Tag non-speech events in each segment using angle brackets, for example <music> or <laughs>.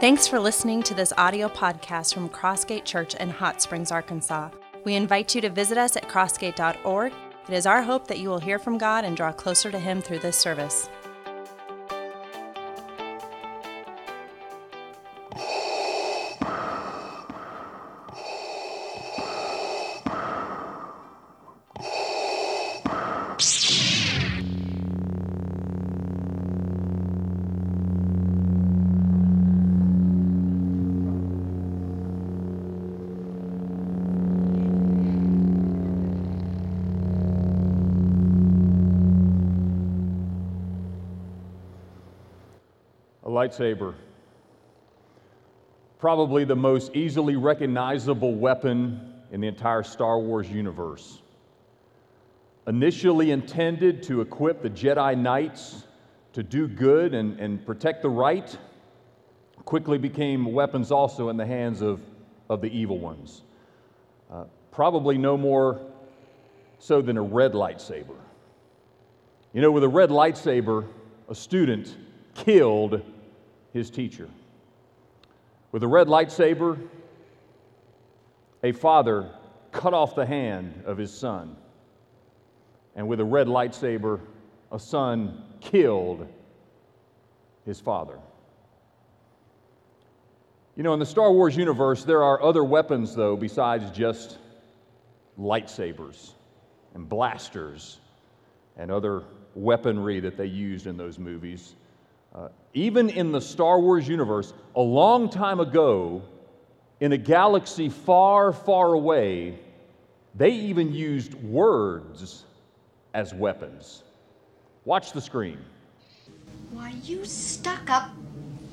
Thanks for listening to this audio podcast from Crossgate Church in Hot Springs, Arkansas. We invite you to visit us at crossgate.org. It is our hope that you will hear from God and draw closer to Him through this service. Lightsaber. Probably the most easily recognizable weapon in the entire Star Wars universe. Initially intended to equip the Jedi Knights to do good and, and protect the right, quickly became weapons also in the hands of, of the evil ones. Uh, probably no more so than a red lightsaber. You know, with a red lightsaber, a student killed his teacher. With a red lightsaber, a father cut off the hand of his son. And with a red lightsaber, a son killed his father. You know, in the Star Wars universe, there are other weapons, though, besides just lightsabers and blasters and other weaponry that they used in those movies. Uh, even in the Star Wars universe, a long time ago, in a galaxy far, far away, they even used words as weapons. Watch the screen. Why, you stuck up,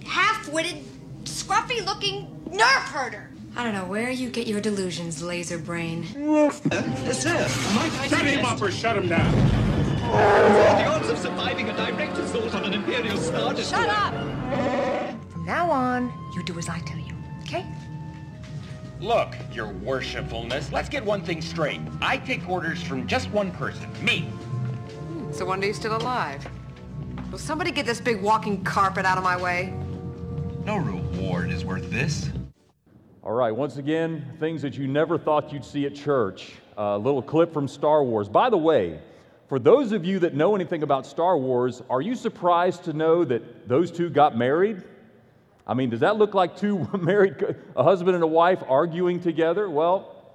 half witted, scruffy looking nerf herder! I don't know where you get your delusions, laser brain. Uh, sir, Shut him up or shut him down. The odds of surviving a direct assault on an Imperial Star Destroyer. Shut up! From now on, you do as I tell you, okay? Look, your worshipfulness, let's get one thing straight. I take orders from just one person, me. So one day you're still alive. Will somebody get this big walking carpet out of my way? No reward is worth this. All right, once again, things that you never thought you'd see at church. A little clip from Star Wars. By the way, for those of you that know anything about Star Wars, are you surprised to know that those two got married? I mean, does that look like two <laughs> married, a husband and a wife arguing together? Well,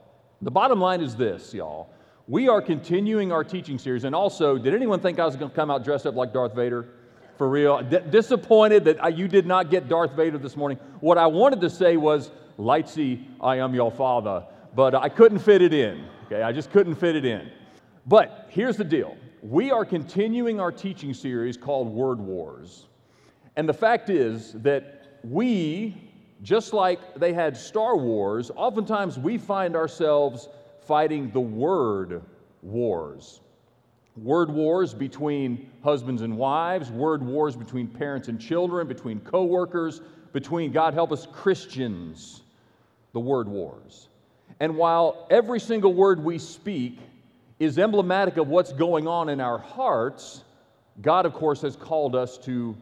the bottom line is this, y'all. We are continuing our teaching series, and also, did anyone think I was going to come out dressed up like Darth Vader? For real? D- disappointed that I, you did not get Darth Vader this morning. What I wanted to say was, Lightsy, I am your father, but I couldn't fit it in. Okay, I just couldn't fit it in. But here's the deal we are continuing our teaching series called Word Wars. And the fact is that we, just like they had Star Wars, oftentimes we find ourselves fighting the word wars. Word wars between husbands and wives, word wars between parents and children, between coworkers, between, God help us, Christians, the word wars. And while every single word we speak is emblematic of what's going on in our hearts, God, of course, has called us to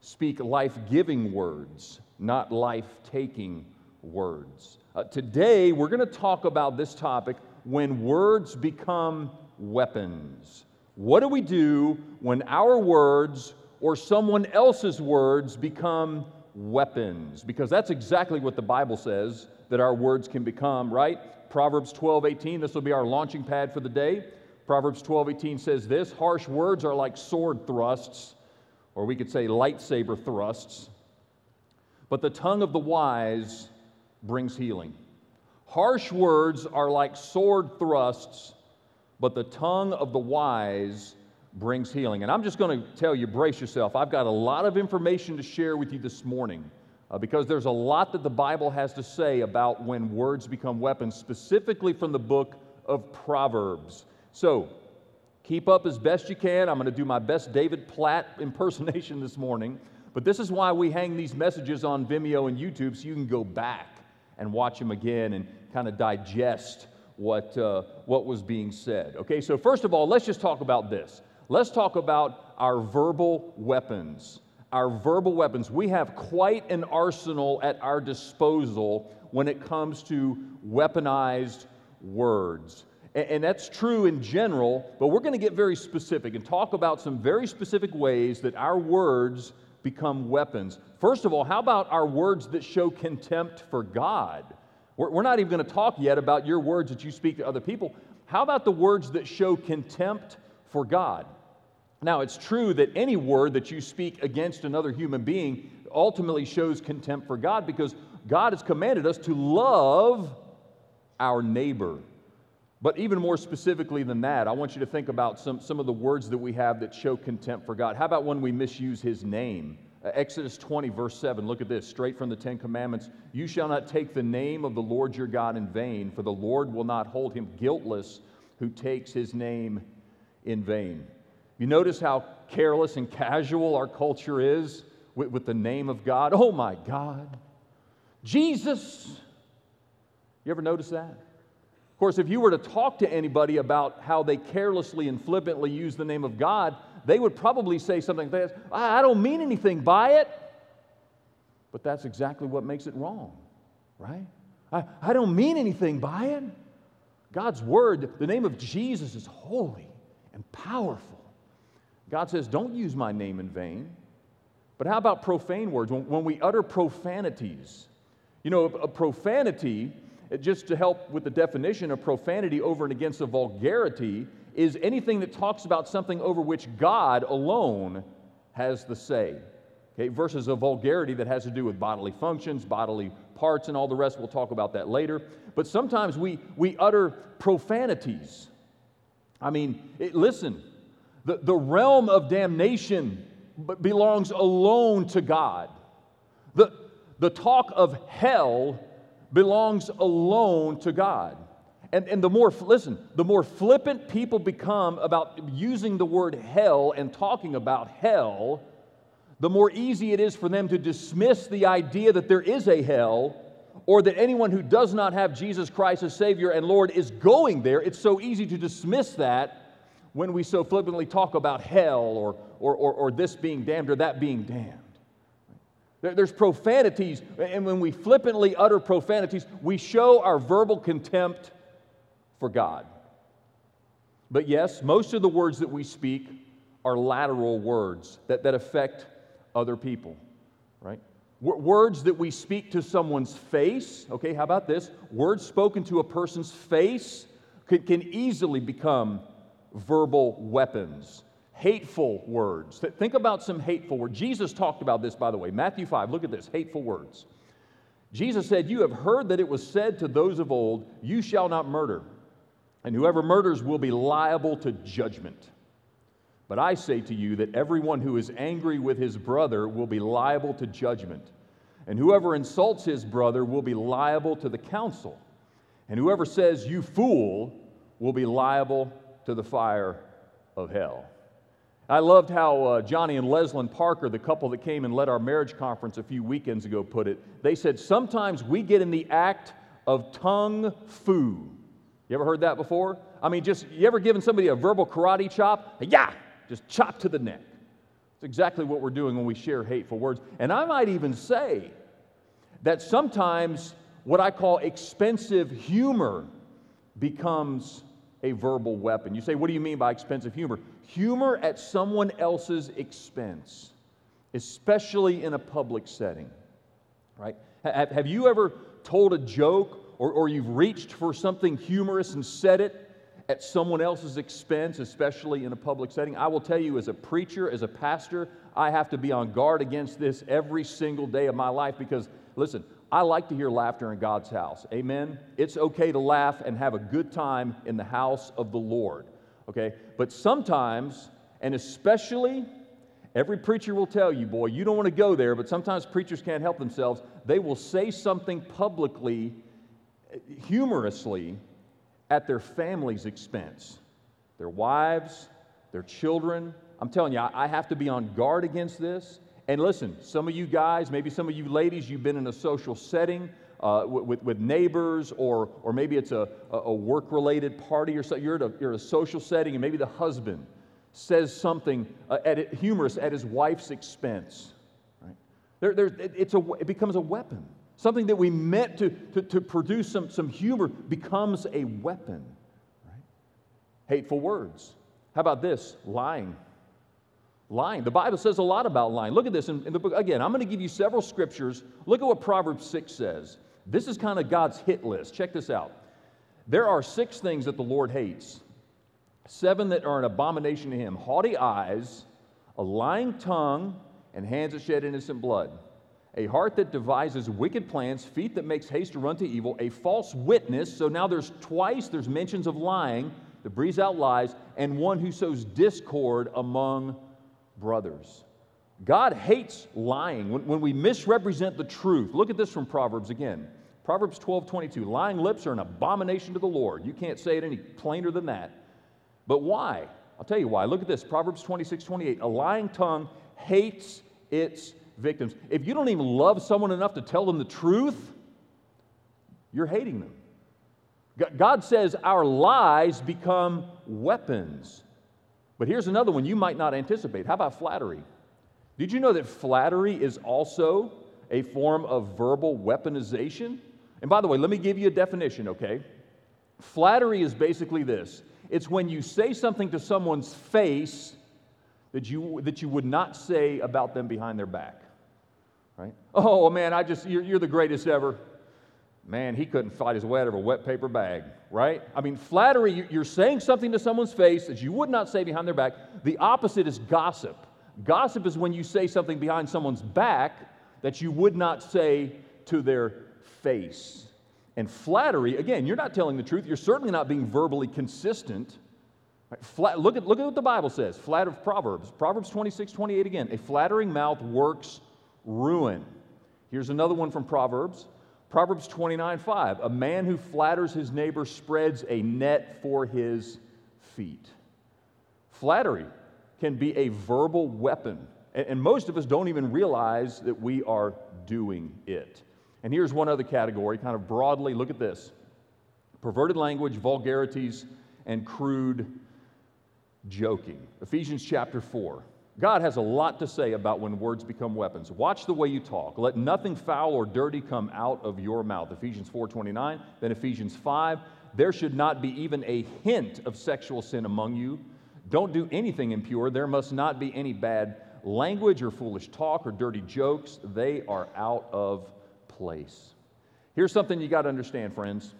speak life giving words, not life taking words. Uh, today, we're going to talk about this topic when words become weapons. What do we do when our words or someone else's words become weapons? Because that's exactly what the Bible says that our words can become, right? Proverbs 12, 18, this will be our launching pad for the day. Proverbs 12, 18 says this harsh words are like sword thrusts, or we could say lightsaber thrusts, but the tongue of the wise brings healing. Harsh words are like sword thrusts, but the tongue of the wise brings healing. And I'm just going to tell you, brace yourself. I've got a lot of information to share with you this morning uh, because there's a lot that the Bible has to say about when words become weapons, specifically from the book of Proverbs. So keep up as best you can. I'm going to do my best David Platt <laughs> impersonation this morning. But this is why we hang these messages on Vimeo and YouTube so you can go back and watch them again and kind of digest what, uh, what was being said. Okay, so first of all, let's just talk about this. Let's talk about our verbal weapons our verbal weapons. We have quite an arsenal at our disposal when it comes to weaponized words. And, that's true in general, but we're going to get very specific and talk about some very specific ways that our words become weapons. First of all, how about our words that show contempt for God? We're, we're not even going to talk yet about your words that you speak to other people. How about the words that show contempt for God? Now, it's true that any word that you speak against another human being ultimately shows contempt for God because God has commanded us to love our neighbor. But even more specifically than that, I want you to think about some, some of the words that we have that show contempt for God. How about when we misuse his name? Uh, Exodus 20, verse 7, look at this, straight from the Ten Commandments. You shall not take the name of the Lord your God in vain, for the Lord will not hold him guiltless who takes his name in vain. You notice how careless and casual our culture is with, with the name of God? Oh my God. Jesus. You ever notice that? Of course, if you were to talk to anybody about how they carelessly and flippantly use the name of God, they would probably say something like this I don't mean anything by it. But that's exactly what makes it wrong, right? I, I don't mean anything by it. God's word, the name of Jesus is holy and powerful. God says, Don't use my name in vain. But how about profane words? When, when we utter profanities, you know, a, a profanity, just to help with the definition of profanity over and against a vulgarity, is anything that talks about something over which God alone has the say. Okay, versus a vulgarity that has to do with bodily functions, bodily parts, and all the rest. We'll talk about that later. But sometimes we, we utter profanities. I mean, it, listen, the, the realm of damnation belongs alone to God. The, the talk of hell belongs alone to God. And, and the more, listen, the more flippant people become about using the word hell and talking about hell, the more easy it is for them to dismiss the idea that there is a hell or that anyone who does not have Jesus Christ as Savior and Lord is going there. It's so easy to dismiss that when we so flippantly talk about hell or, or, or, or this being damned or that being damned. There, there's profanities, and when we flippantly utter profanities, we show our verbal contempt for God. But yes, most of the words that we speak are lateral words that, that affect other people, right? Words that we speak to someone's face, okay, how about this? Words spoken to a person's face can easily become verbal weapons, hateful words. Think about some hateful words. Jesus talked about this, by the way. Matthew 5, look at this hateful words. Jesus said, You have heard that it was said to those of old, You shall not murder, and whoever murders will be liable to judgment. But I say to you that everyone who is angry with his brother will be liable to judgment, and whoever insults his brother will be liable to the council, and whoever says, You fool, will be liable to the fire of hell. I loved how uh, Johnny and Leslyn Parker, the couple that came and led our marriage conference a few weekends ago, put it. They said, Sometimes we get in the act of tongue fu. You ever heard that before? I mean, just, you ever given somebody a verbal karate chop? Yeah, just chop to the neck. It's exactly what we're doing when we share hateful words. And I might even say that sometimes what I call expensive humor becomes a verbal weapon. You say, what do you mean by expensive humor? Humor at someone else's expense, especially in a public setting, right? Have, you ever told a joke or, or you've reached for something humorous and said it at someone else's expense, especially in a public setting? I will tell you, as a preacher, as a pastor, I have to be on guard against this every single day of my life because, listen, I like to hear laughter in God's house. Amen? It's okay to laugh and have a good time in the house of the Lord. Okay? But sometimes, and especially, every preacher will tell you, boy, you don't want to go there, but sometimes preachers can't help themselves. They will say something publicly, humorously, at their family's expense. Their wives, their children. I'm telling you, I have to be on guard against this. And listen, some of you guys, maybe some of you ladies, you've been in a social setting uh, with, with neighbors, or, or maybe it's a, a work related party or. You're at, a, you're a social setting, and maybe the husband says something uh, at, humorous at his wife's expense. There, there, it, it's a, it becomes a weapon. Something that we meant to, to, to produce some, some humor becomes a weapon. Right? Hateful words. How about this? Lying. Lying. The Bible says a lot about lying. Look at this in, in the book. Again, I'm going to give you several scriptures. Look at what Proverbs 6 says. This is kind of God's hit list. Check this out. There are six things that the Lord hates, seven that are an abomination to him haughty eyes, a lying tongue, and hands that shed innocent blood. A heart that devises wicked plans, feet that makes haste to run to evil, a false witness. So now there's twice there's mentions of lying that breathes out lies, and one who sows discord among brothers. God hates lying when, when we misrepresent the truth. Look at this from Proverbs again. Proverbs 12, 22. Lying lips are an abomination to the Lord. You can't say it any plainer than that. But why? I'll tell you why. Look at this Proverbs 26, 28. A lying tongue hates its victims. If you don't even love someone enough to tell them the truth, you're hating them. God says our lies become weapons. But here's another one you might not anticipate. How about flattery? Did you know that flattery is also a form of verbal weaponization? And by the way, let me give you a definition, okay? Flattery is basically this it's when you say something to someone's face that you, that you would not say about them behind their back, right? Oh, man, I just, you're, you're the greatest ever. Man, he couldn't fight his way out of a wet paper bag, right? I mean, flattery, you're saying something to someone's face that you would not say behind their back. The opposite is gossip. Gossip is when you say something behind someone's back that you would not say to their face. And flattery, again, you're not telling the truth. You're certainly not being verbally consistent. Flat, look, at, look at what the Bible says. Flat of Proverbs. Proverbs 26, 28 again. A flattering mouth works ruin. Here's another one from Proverbs. Proverbs 29 5. A man who flatters his neighbor spreads a net for his feet. Flattery can be a verbal weapon, and most of us don't even realize that we are doing it. And here's one other category, kind of broadly look at this perverted language, vulgarities, and crude joking. Ephesians chapter 4. God has a lot to say about when words become weapons. Watch the way you talk. Let nothing foul or dirty come out of your mouth. Ephesians 4:29, then Ephesians 5, there should not be even a hint of sexual sin among you. Don't do anything impure. There must not be any bad language or foolish talk or dirty jokes. They are out of place. Here's something you got to understand, friends.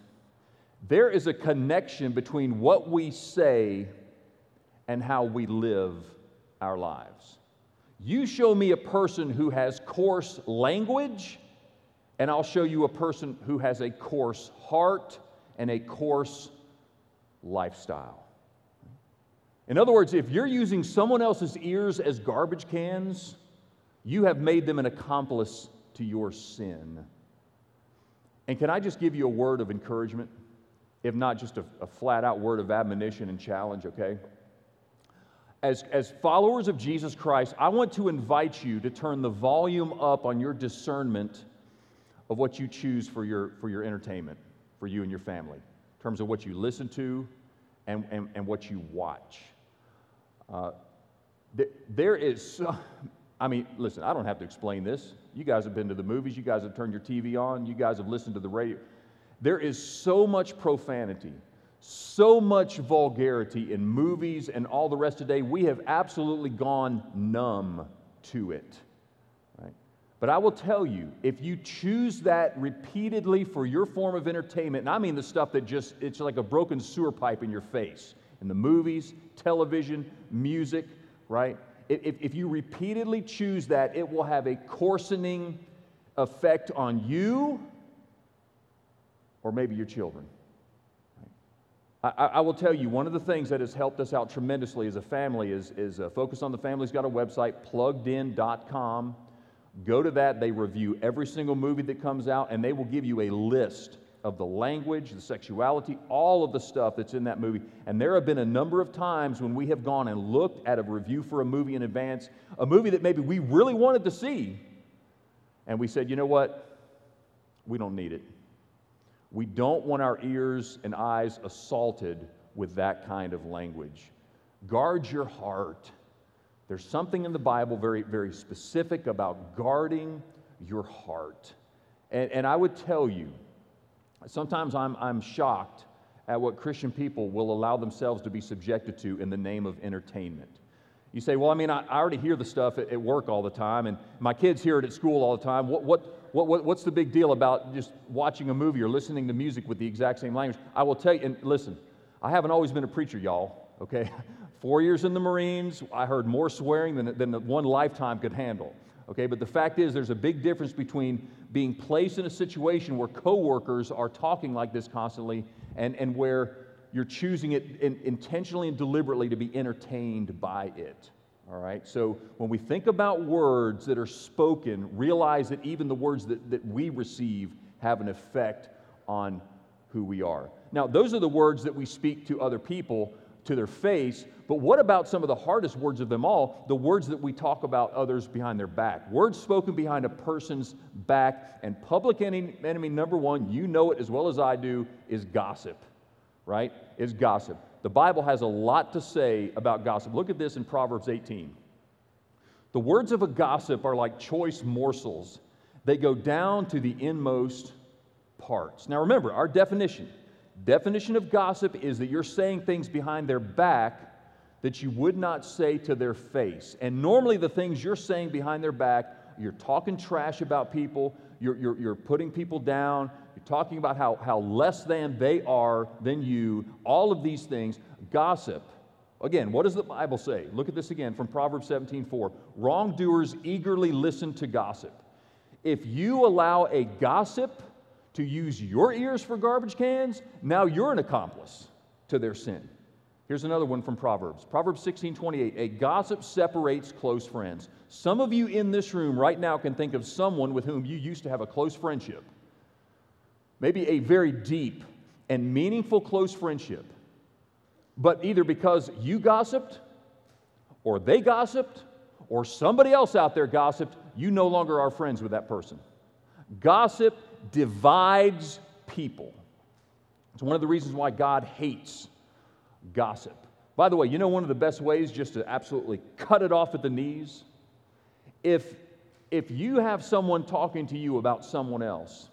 There is a connection between what we say and how we live our lives. You show me a person who has coarse language, and I'll show you a person who has a coarse heart and a coarse lifestyle. In other words, if you're using someone else's ears as garbage cans, you have made them an accomplice to your sin. And can I just give you a word of encouragement? If not just a, a flat out word of admonition and challenge, okay? As, as followers of Jesus Christ, I want to invite you to turn the volume up on your discernment of what you choose for your, for your entertainment, for you and your family, in terms of what you listen to and, and, and what you watch. Uh, th- there is, so, I mean, listen, I don't have to explain this. You guys have been to the movies, you guys have turned your TV on, you guys have listened to the radio. There is so much profanity so much vulgarity in movies and all the rest today, we have absolutely gone numb to it. Right? But I will tell you, if you choose that repeatedly for your form of entertainment, and I mean the stuff that just, it's like a broken sewer pipe in your face, in the movies, television, music, right? If, if you repeatedly choose that, it will have a coarsening effect on you or maybe your children. I, I, will tell you, one of the things that has helped us out tremendously as a family is, is uh, Focus on the Family's got a website, pluggedin.com. Go to that. They review every single movie that comes out, and they will give you a list of the language, the sexuality, all of the stuff that's in that movie. And there have been a number of times when we have gone and looked at a review for a movie in advance, a movie that maybe we really wanted to see, and we said, you know what? We don't need it. We don't want our ears and eyes assaulted with that kind of language. Guard your heart. There's something in the Bible very, very specific about guarding your heart. And, and I would tell you, sometimes I'm, I'm shocked at what Christian people will allow themselves to be subjected to in the name of entertainment. You say, well, I mean, I, I already hear the stuff at, at, work all the time, and my kids hear it at school all the time. What, what, what, what, what's the big deal about just watching a movie or listening to music with the exact same language? I will tell you, and listen, I haven't always been a preacher, y'all, okay? <laughs> Four years in the Marines, I heard more swearing than, than one lifetime could handle. Okay, but the fact is, there's a big difference between being placed in a situation where coworkers are talking like this constantly and, and where you're choosing it in, intentionally and deliberately to be entertained by it. All right, so when we think about words that are spoken, realize that even the words that, that we receive have an effect on who we are. Now, those are the words that we speak to other people to their face, but what about some of the hardest words of them all? The words that we talk about others behind their back. Words spoken behind a person's back. And public enemy, number one, you know it as well as I do, is gossip, right? Is gossip. The Bible has a lot to say about gossip. Look at this in Proverbs 18. The words of a gossip are like choice morsels, they go down to the inmost parts. Now remember, our definition definition of gossip is that you're saying things behind their back that you would not say to their face. And normally, the things you're saying behind their back, you're talking trash about people, you're, you're, you're putting people down, you're talking about how, how less than they are than you, all of these things. Gossip. Again, what does the Bible say? Look at this again from Proverbs 17 4. Wrongdoers eagerly listen to gossip. If you allow a gossip to use your ears for garbage cans, now you're an accomplice to their sin. Here's another one from Proverbs. Proverbs 16 28. A gossip separates close friends. Some of you in this room right now can think of someone with whom you used to have a close friendship. Maybe a very deep and meaningful close friendship. But either because you gossiped, or they gossiped, or somebody else out there gossiped, you no longer are friends with that person. Gossip divides people. It's one of the reasons why God hates gossip. By the way, you know one of the best ways just to absolutely cut it off at the knees? If, if you have someone talking to you about someone else,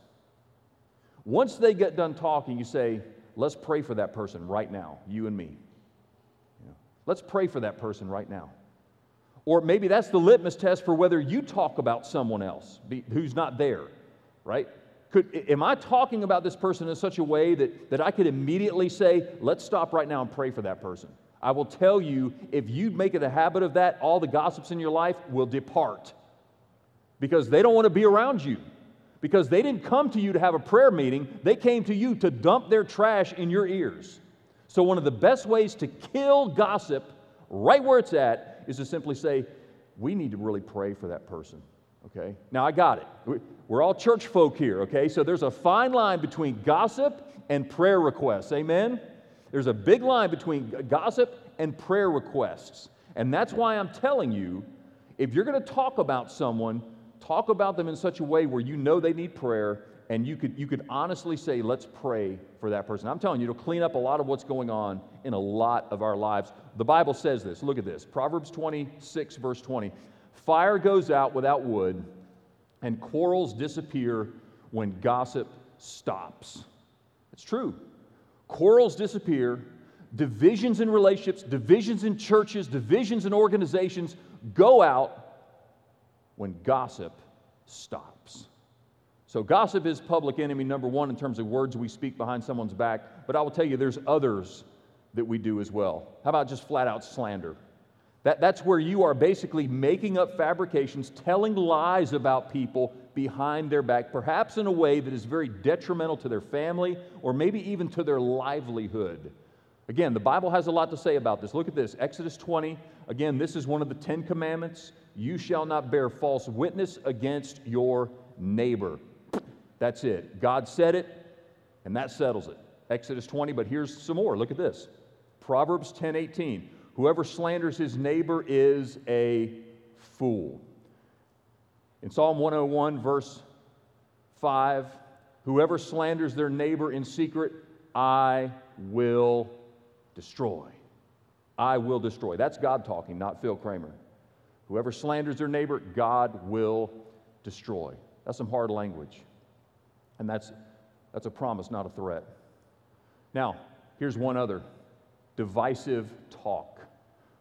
once they get done talking, you say, Let's pray for that person right now, you and me. Let's pray for that person right now. Or maybe that's the litmus test for whether you talk about someone else who's not there, right? Could, am I talking about this person in such a way that, that I could immediately say, let's stop right now and pray for that person? I will tell you, if you make it a habit of that, all the gossips in your life will depart because they don't want to be around you. Because they didn't come to you to have a prayer meeting, they came to you to dump their trash in your ears. So, one of the best ways to kill gossip right where it's at is to simply say, we need to really pray for that person. Okay? Now, I got it. We're all church folk here, okay? So there's a fine line between gossip and prayer requests. Amen? There's a big line between gossip and prayer requests. And that's why I'm telling you if you're going to talk about someone, talk about them in such a way where you know they need prayer and you could, you could honestly say, let's pray for that person. I'm telling you, it'll clean up a lot of what's going on in a lot of our lives. The Bible says this. Look at this Proverbs 26, verse 20. Fire goes out without wood and quarrels disappear when gossip stops. It's true. Quarrels disappear, divisions in relationships, divisions in churches, divisions in organizations go out when gossip stops. So, gossip is public enemy number one in terms of words we speak behind someone's back, but I will tell you there's others that we do as well. How about just flat out slander? That, that's where you are basically making up fabrications, telling lies about people behind their back, perhaps in a way that is very detrimental to their family or maybe even to their livelihood. Again, the Bible has a lot to say about this. Look at this Exodus 20. Again, this is one of the Ten Commandments. You shall not bear false witness against your neighbor. That's it. God said it, and that settles it. Exodus 20, but here's some more. Look at this Proverbs 10 18. Whoever slanders his neighbor is a fool. In Psalm 101, verse 5, whoever slanders their neighbor in secret, I will destroy. I will destroy. That's God talking, not Phil Kramer. Whoever slanders their neighbor, God will destroy. That's some hard language. And that's, that's a promise, not a threat. Now, here's one other divisive talk.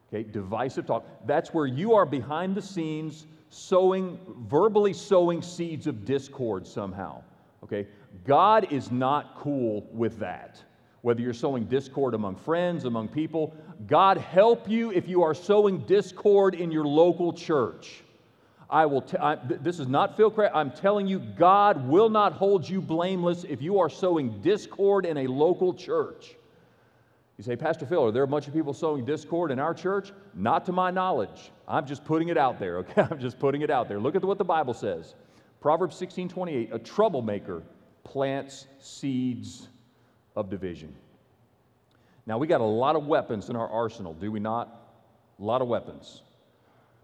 Okay, divisive talk. That's where you are behind the scenes sowing, verbally sowing seeds of discord somehow. Okay, God is not cool with that. Whether you're sowing discord among friends, among people, God help you if you are sowing discord in your local church. I will. T- I, th- this is not Phil Craig. I'm telling you, God will not hold you blameless if you are sowing discord in a local church. You say, Pastor Phil, are there a bunch of people sowing discord in our church? Not to my knowledge. I'm just putting it out there. <laughs> Okay, I'm just putting it out there. Look at what the Bible says. Proverbs 16:28. A troublemaker plants seeds of division. Now we got a lot of weapons in our arsenal, do we not? A lot of weapons.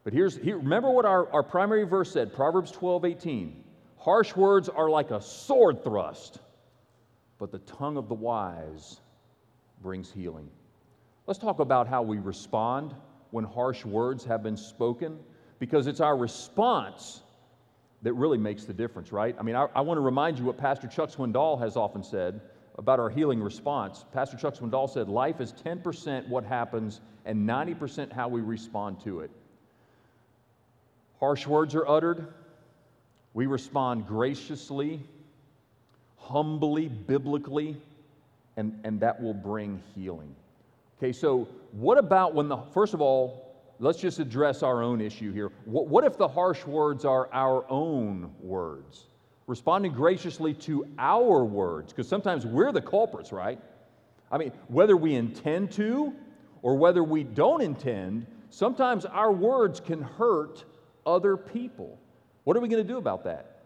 But here's, here, remember what our, our primary verse said Proverbs 12, 18. Harsh words are like a sword thrust, but the tongue of the wise brings healing. Let's talk about how we respond when harsh words have been spoken, because it's our response that really makes the difference, right? I mean, I, I want to remind you what Pastor Chuck Swindoll has often said about our healing response. Pastor Chuck Swindoll said, Life is 10% what happens and 90% how we respond to it. Harsh words are uttered. We respond graciously, humbly, biblically, and, and that will bring healing. Okay, so what about when the, first of all, let's just address our own issue here. What, what if the harsh words are our own words? Responding graciously to our words, because sometimes we're the culprits, right? I mean, whether we intend to or whether we don't intend, sometimes our words can hurt other people. What are we going to do about that?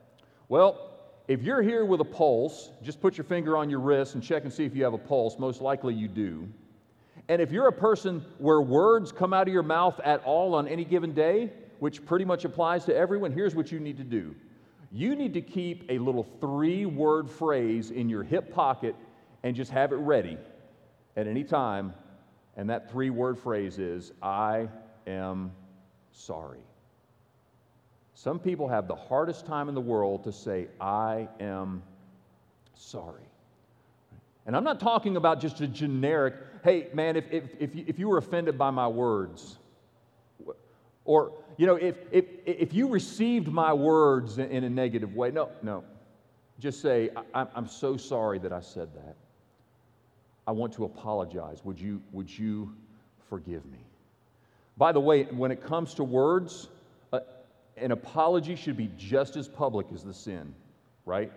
Well, if you're here with a pulse, just put your finger on your wrist and check and see if you have a pulse. Most likely you do. And if you're a person where words come out of your mouth at all on any given day, which pretty much applies to everyone, here's what you need to do. You need to keep a little three word phrase in your hip pocket and just have it ready at any time. And that three word phrase is, I am sorry. Some people have the hardest time in the world to say, I am sorry. And I'm not talking about just a generic, hey, man, if, if, if, you, if you were offended by my words, or, you know, if, if, if you received my words in, a negative way, no, no. Just say, I'm so sorry that I said that. I want to apologize. Would you, would you forgive me? By the way, when it comes to words, uh, an apology should be just as public as the sin, right?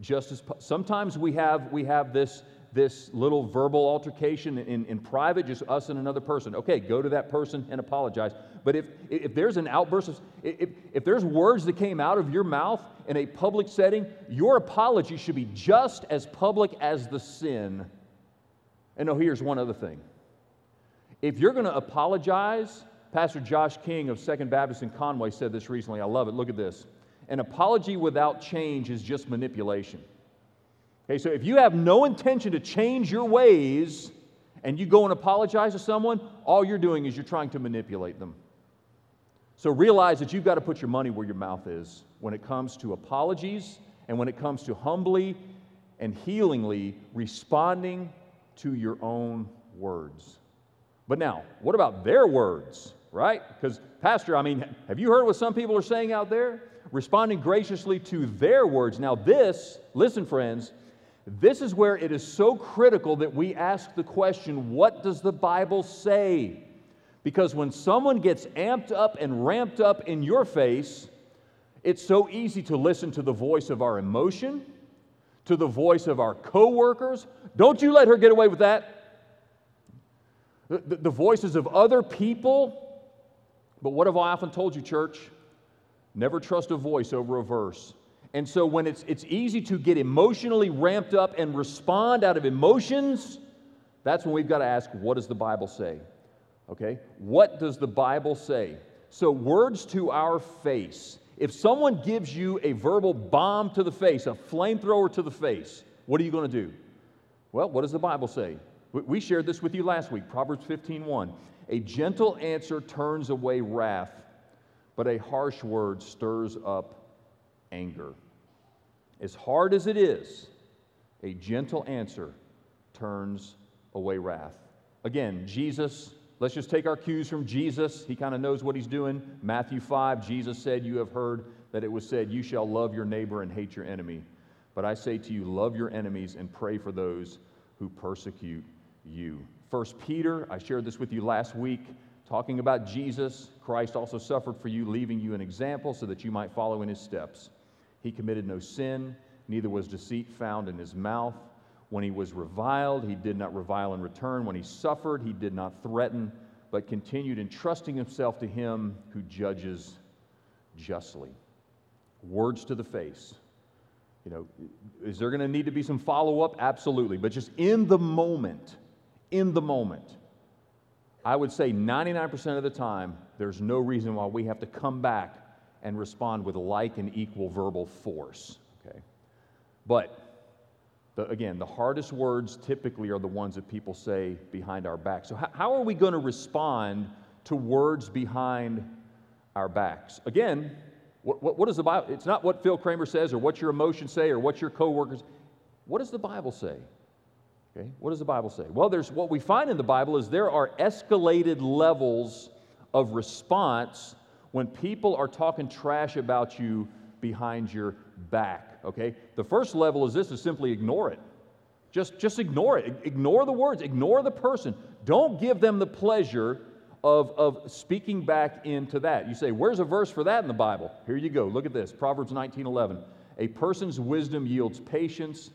Just as pu- sometimes we have we have this this little verbal altercation in, in private, just us and another person. Okay, go to that person and apologize. But if if there's an outburst of if, if there's words that came out of your mouth in a public setting, your apology should be just as public as the sin. And no, here's one other thing. If you're going to apologize Pastor Josh King of Second Baptist in Conway said this recently. I love it. Look at this. An apology without change is just manipulation. Okay, so if you have no intention to change your ways and you go and apologize to someone, all you're doing is you're trying to manipulate them. So realize that you've got to put your money where your mouth is when it comes to apologies and when it comes to humbly and healingly responding to your own words. But now, what about their words? right? Because, Pastor, I mean, have you heard what some people are saying out there? Responding graciously to their words. Now, this, listen, friends, this is where it is so critical that we ask the question what does the Bible say? Because when someone gets amped up and ramped up in your face, it's so easy to listen to the voice of our emotion, to the voice of our coworkers. Don't you let her get away with that. The, the, the voices of other people but what have I often told you, church? Never trust a voice over a verse. And so when it's, it's easy to get emotionally ramped up and respond out of emotions, that's when we've got to ask, what does the Bible say? Okay? What does the Bible say? So, words to our face. If someone gives you a verbal bomb to the face, a flamethrower to the face, what are you going to do? Well, what does the Bible say? We shared this with you last week, Proverbs 15 1. A gentle answer turns away wrath, but a harsh word stirs up anger. As hard as it is, a gentle answer turns away wrath. Again, Jesus, let's just take our cues from Jesus. He kind of knows what he's doing. Matthew 5, Jesus said, You have heard that it was said, You shall love your neighbor and hate your enemy. But I say to you, love your enemies and pray for those who persecute you. First Peter, I shared this with you last week, talking about Jesus. Christ also suffered for you, leaving you an example so that you might follow in his steps. He committed no sin, neither was deceit found in his mouth. When he was reviled, he did not revile in return. When he suffered, he did not threaten, but continued entrusting himself to him who judges justly. Words to the face. You know, is there going to need to be some follow up? Absolutely. But just in the moment, in the moment, I would say 99% of the time, there's no reason why we have to come back and respond with like and equal verbal force. Okay? But the, again, the hardest words typically are the ones that people say behind our back. So, how, how are we going to respond to words behind our backs? Again, what, what, what does the Bible? It's not what Phil Kramer says or what your emotions say or what your coworkers. What does the Bible say? Okay, what does the Bible say? Well, there's what we find in the Bible is there are escalated levels of response when people are talking trash about you behind your back. Okay, the first level is this: is simply ignore it. Just, just ignore it. Ignore the words. Ignore the person. Don't give them the pleasure of, of speaking back into that. You say, where's a verse for that in the Bible? Here you go. Look at this Proverbs 19 11. A person's wisdom yields patience.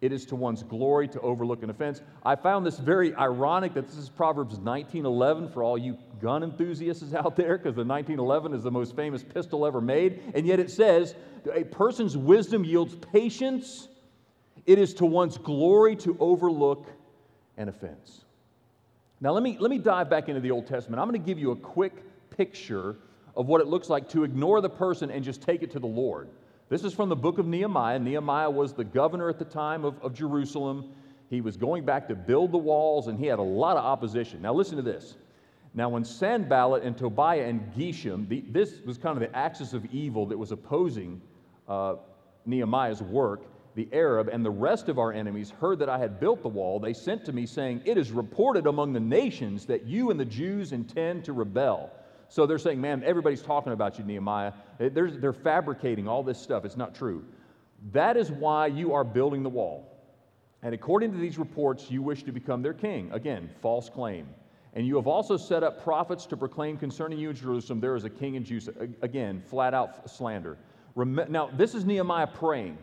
It is to one's glory to overlook an offense. I found this very ironic that this is Proverbs 19:11 for all you gun enthusiasts out there because the 1911 is the most famous pistol ever made, and yet it says a person's wisdom yields patience. It is to one's glory to overlook an offense. Now, let me, let me dive back into the Old Testament. I'm going to give you a quick picture of what it looks like to ignore the person and just take it to the Lord. This is from the book of Nehemiah. Nehemiah was the governor at the time of, of Jerusalem. He was going back to build the walls, and he had a lot of opposition. Now, listen to this. Now, when Sanballat and Tobiah and Geshem, the, this was kind of the axis of evil that was opposing uh, Nehemiah's work, the Arab, and the rest of our enemies heard that I had built the wall, they sent to me saying, It is reported among the nations that you and the Jews intend to rebel. So they're saying, Man, everybody's talking about you, Nehemiah. They're, they're fabricating all this stuff. It's not true. That is why you are building the wall. And according to these reports, you wish to become their king. Again, false claim. And you have also set up prophets to proclaim concerning you in Jerusalem, there is a king in Judah. Again, flat out slander. Now, this is Nehemiah praying.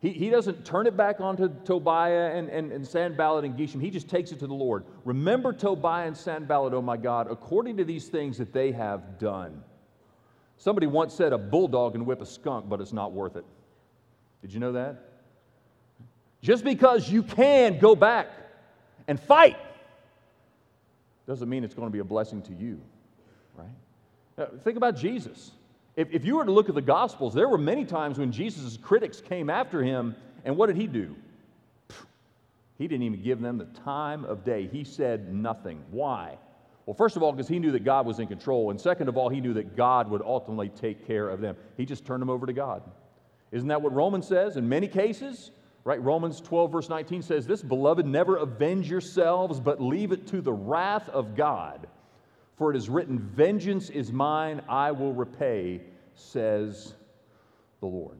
He, he doesn't turn it back onto Tobiah and, and, and Sanballat and Geshem. He just takes it to the Lord. Remember Tobiah and Sanballat, oh my God, according to these things that they have done. Somebody once said a bulldog can whip a skunk, but it's not worth it. Did you know that? Just because you can go back and fight doesn't mean it's going to be a blessing to you, right? Now, think about Jesus. If, if you were to look at the Gospels, there were many times when Jesus' critics came after him, and what did he do? He didn't even give them the time of day. He said nothing. Why? Well, first of all, because he knew that God was in control. And second of all, he knew that God would ultimately take care of them. He just turned them over to God. Isn't that what Romans says? In many cases, right? Romans 12, verse 19 says this Beloved, never avenge yourselves, but leave it to the wrath of God. For it is written, Vengeance is mine, I will repay, says the Lord.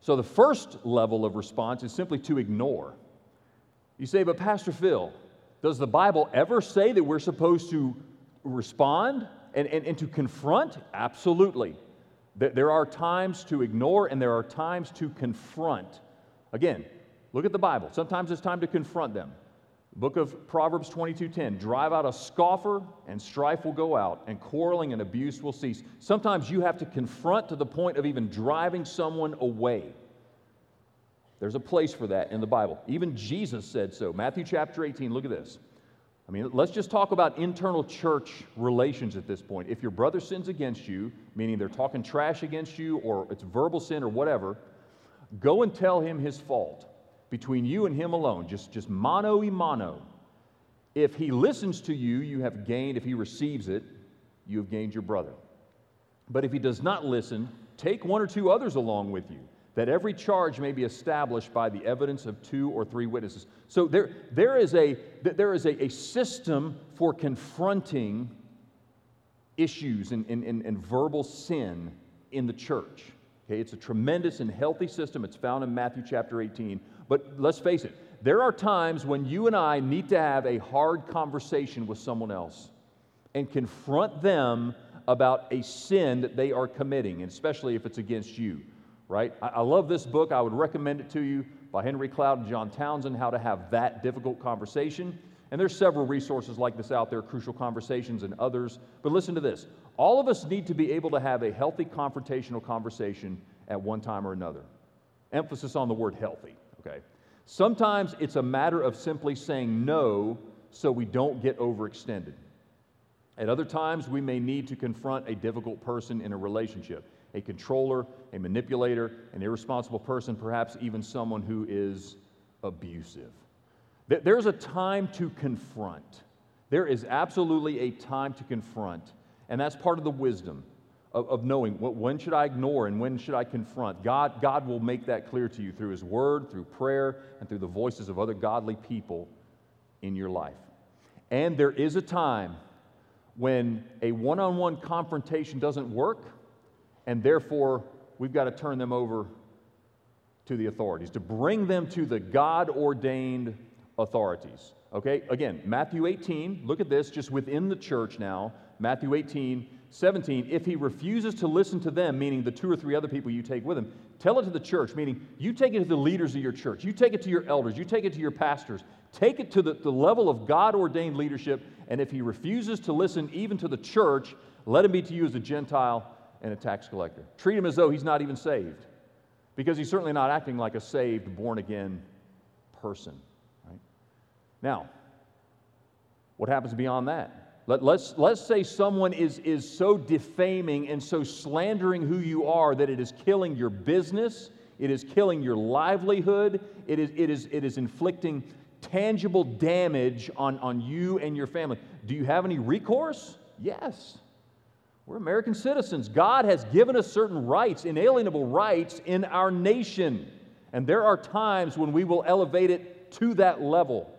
So the first level of response is simply to ignore. You say, but Pastor Phil, does the Bible ever say that we're supposed to respond and, and, and to confront? Absolutely. There are times to ignore and there are times to confront. Again, look at the Bible. Sometimes it's time to confront them. Book of Proverbs 22:10, drive out a scoffer and strife will go out and quarreling and abuse will cease. Sometimes you have to confront to the point of even driving someone away. There's a place for that in the Bible. Even Jesus said so. Matthew chapter 18, look at this. I mean, let's just talk about internal church relations at this point. If your brother sins against you, meaning they're talking trash against you or it's verbal sin or whatever, go and tell him his fault between you and him alone, just, just mano y mano. If he listens to you, you have gained. If he receives it, you have gained your brother. But if he does not listen, take one or two others along with you, that every charge may be established by the evidence of two or three witnesses. So there, there is, a, there is a, a system for confronting issues and, and, and, and verbal sin in the church. Okay, it's a tremendous and healthy system. It's found in Matthew chapter 18. But let's face it, there are times when you and I need to have a hard conversation with someone else and confront them about a sin that they are committing, and especially if it's against you, right? I, I love this book. I would recommend it to you by Henry Cloud and John Townsend, How to Have That Difficult Conversation. And there's several resources like this out there, Crucial Conversations and others. But listen to this all of us need to be able to have a healthy confrontational conversation at one time or another. Emphasis on the word healthy, okay? Sometimes it's a matter of simply saying no so we don't get overextended. At other times, we may need to confront a difficult person in a relationship a controller, a manipulator, an irresponsible person, perhaps even someone who is abusive. There's a time to confront. There is absolutely a time to confront. And that's part of the wisdom of, of knowing when should I ignore and when should I confront. God, God will make that clear to you through His Word, through prayer, and through the voices of other godly people in your life. And there is a time when a one on one confrontation doesn't work, and therefore we've got to turn them over to the authorities, to bring them to the God ordained authorities. Okay, again, Matthew 18, look at this, just within the church now. Matthew 18, 17. If he refuses to listen to them, meaning the two or three other people you take with him, tell it to the church, meaning you take it to the leaders of your church, you take it to your elders, you take it to your pastors, take it to the, the level of God ordained leadership. And if he refuses to listen even to the church, let him be to you as a Gentile and a tax collector. Treat him as though he's not even saved, because he's certainly not acting like a saved, born again person. Right? Now, what happens beyond that? Let, let's, let's say someone is, is so defaming and so slandering who you are that it is killing your business, it is killing your livelihood, it is, it is, it is inflicting tangible damage on, on you and your family. Do you have any recourse? Yes. We're American citizens. God has given us certain rights, inalienable rights in our nation. And there are times when we will elevate it to that level.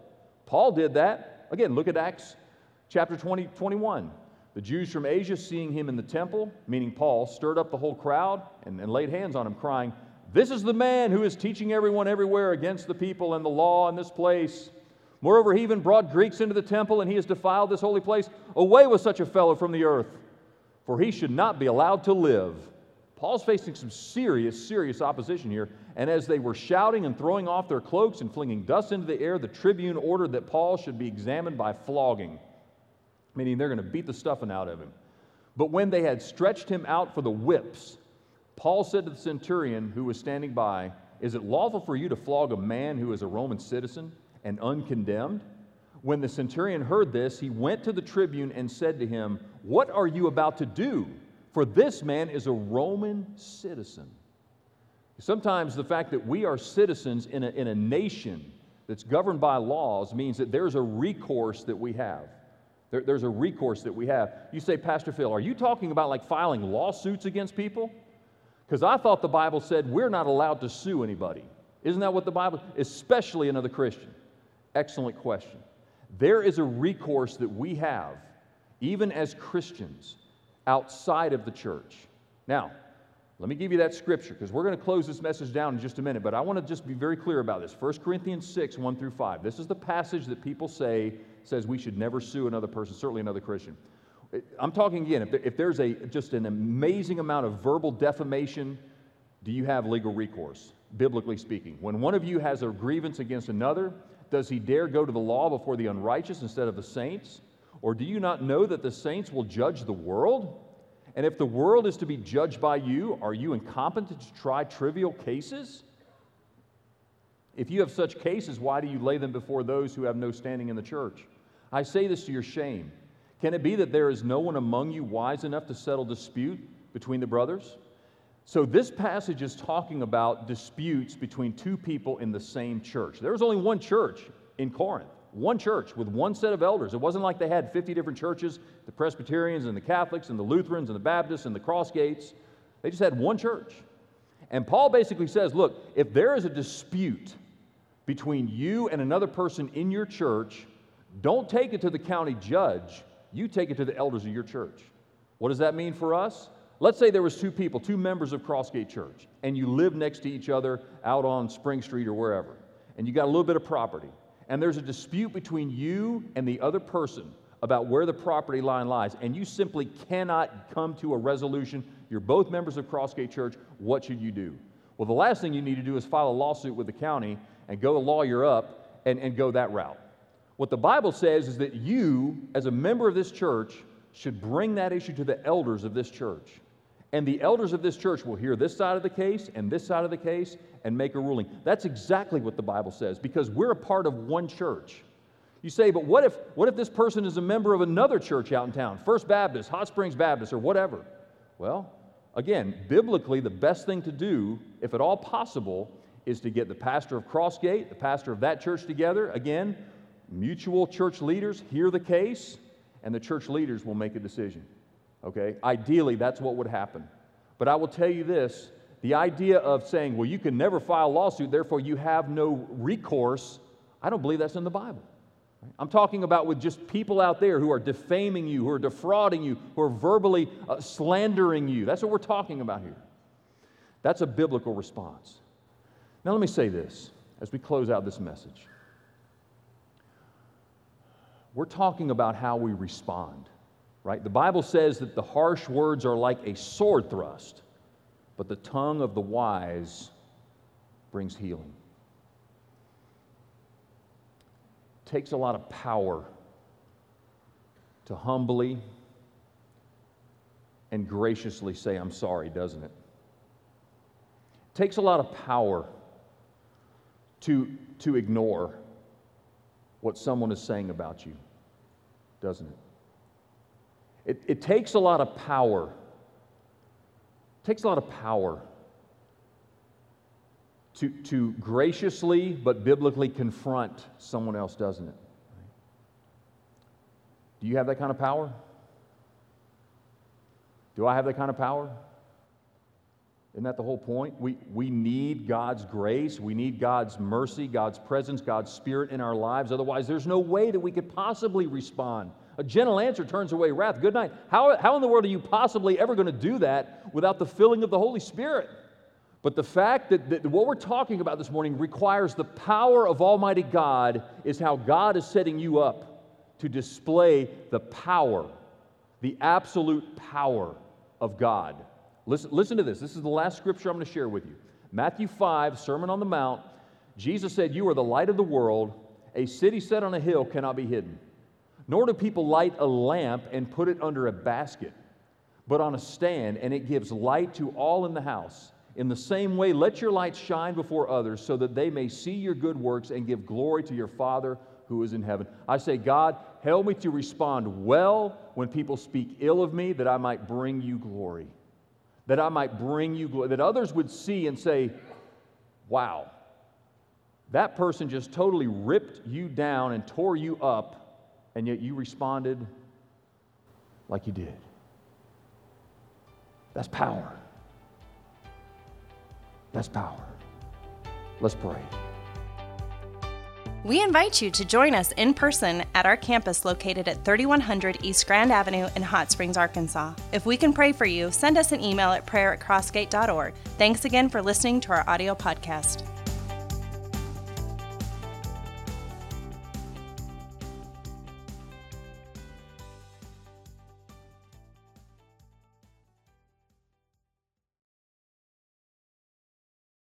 Paul did that. Again, look at Acts chapter 20, 21. The Jews from Asia, seeing him in the temple, meaning Paul, stirred up the whole crowd and, and laid hands on him, crying, This is the man who is teaching everyone everywhere against the people and the law in this place. Moreover, he even brought Greeks into the temple, and he has defiled this holy place. Away with such a fellow from the earth, for he should not be allowed to live. Paul's facing some serious, serious opposition here. And as they were shouting and throwing off their cloaks and flinging dust into the air, the tribune ordered that Paul should be examined by flogging, meaning they're going to beat the stuffing out of him. But when they had stretched him out for the whips, Paul said to the centurion who was standing by, Is it lawful for you to flog a man who is a Roman citizen and uncondemned? When the centurion heard this, he went to the tribune and said to him, What are you about to do? For this man is a Roman citizen. Sometimes the fact that we are citizens in a, in a nation that's governed by laws means that there's a recourse that we have. There, there's a recourse that we have. You say, Pastor Phil, are you talking about like filing lawsuits against people? Because I thought the Bible said we're not allowed to sue anybody. Isn't that what the Bible, especially another Christian? Excellent question. There is a recourse that we have, even as Christians, outside of the church. Now, let me give you that scripture because we're going to close this message down in just a minute, but I want to just be very clear about this. 1 Corinthians 6, 1 through 5. This is the passage that people say says we should never sue another person, certainly another Christian. I'm talking again, if, there, if there's a, just an amazing amount of verbal defamation, do you have legal recourse, biblically speaking? When one of you has a grievance against another, does he dare go to the law before the unrighteous instead of the saints? Or do you not know that the saints will judge the world? And if the world is to be judged by you, are you incompetent to try trivial cases? If you have such cases, why do you lay them before those who have no standing in the church? I say this to your shame. Can it be that there is no one among you wise enough to settle dispute between the brothers? So, this passage is talking about disputes between two people in the same church. There was only one church in Corinth, one church with one set of elders. It wasn't like they had 50 different churches The Presbyterians and the Catholics and the Lutherans and the Baptists and the Crossgates, they just had one church. And Paul basically says, look, if there is a dispute between you and another person in your church, don't take it to the county judge. You take it to the elders of your church. What does that mean for us? Let's say there was two people, two members of Crossgate Church, and you live next to each other out on Spring Street or wherever, and you got a little bit of property, and there's a dispute between you and the other person about where the property line lies, and you simply cannot come to a resolution. You're both members of Crossgate Church. What should you do? Well, the last thing you need to do is file a lawsuit with the county and go lawyer up and, and go that route. What the Bible says is that you, as a member of this church, should bring that issue to the elders of this church. And the elders of this church will hear this side of the case and this side of the case and make a ruling. That's exactly what the Bible says because we're a part of one church. You say, but what if, what if this person is a member of another church out in town, First Baptist, Hot Springs Baptist, or whatever? Well, again, biblically, the best thing to do, if at all possible, is to get the pastor of Crossgate, the pastor of that church together. Again, mutual church leaders hear the case, and the church leaders will make a decision. Okay? Ideally, that's what would happen. But I will tell you this the idea of saying, well, you can never file a lawsuit, therefore you have no recourse, I don't believe that's in the Bible. I'm talking about with just people out there who are defaming you, who are defrauding you, who are verbally uh, slandering you. That's what we're talking about here. That's a biblical response. Now, let me say this as we close out this message. We're talking about how we respond right? The Bible says that the harsh words are like a sword thrust, but the tongue of the wise brings healing. It takes a lot of power to humbly and graciously say, I'm sorry, doesn't it? It takes a lot of power to, to ignore what someone is saying about you, doesn't it? It, it takes a lot of power. It takes a lot of power to, to graciously but biblically confront someone else, doesn't it? Do you have that kind of power? Do I have that kind of power? Isn't that the whole point? We, we need God's grace. We need God's mercy, God's presence, God's spirit in our lives. Otherwise, there's no way that we could possibly respond a gentle answer turns away wrath. Good night. How, how in the world are you possibly ever going to do that without the filling of the Holy Spirit? But the fact that, that what we're talking about this morning requires the power of Almighty God is how God is setting you up to display the power, the absolute power of God. Listen, listen to this. This is the last scripture I'm going to share with you. Matthew 5, Sermon on the Mount. Jesus said, You are the light of the world. A city set on a hill cannot be hidden. Nor do people light a lamp and put it under a basket, but on a stand, and it gives light to all in the house. In the same way, let your light shine before others so that they may see your good works and give glory to your Father who is in heaven. I say, God, help me to respond well when people speak ill of me, that I might bring you glory. That I might bring you glory. That others would see and say, wow, that person just totally ripped you down and tore you up and yet you responded like you did. That's power. That's power. Let's pray. We invite you to join us in person at our campus located at 3100 East Grand Avenue in Hot Springs, Arkansas. If we can pray for you, send us an email at prayer at crossgate.org. Thanks again for listening to our audio podcast.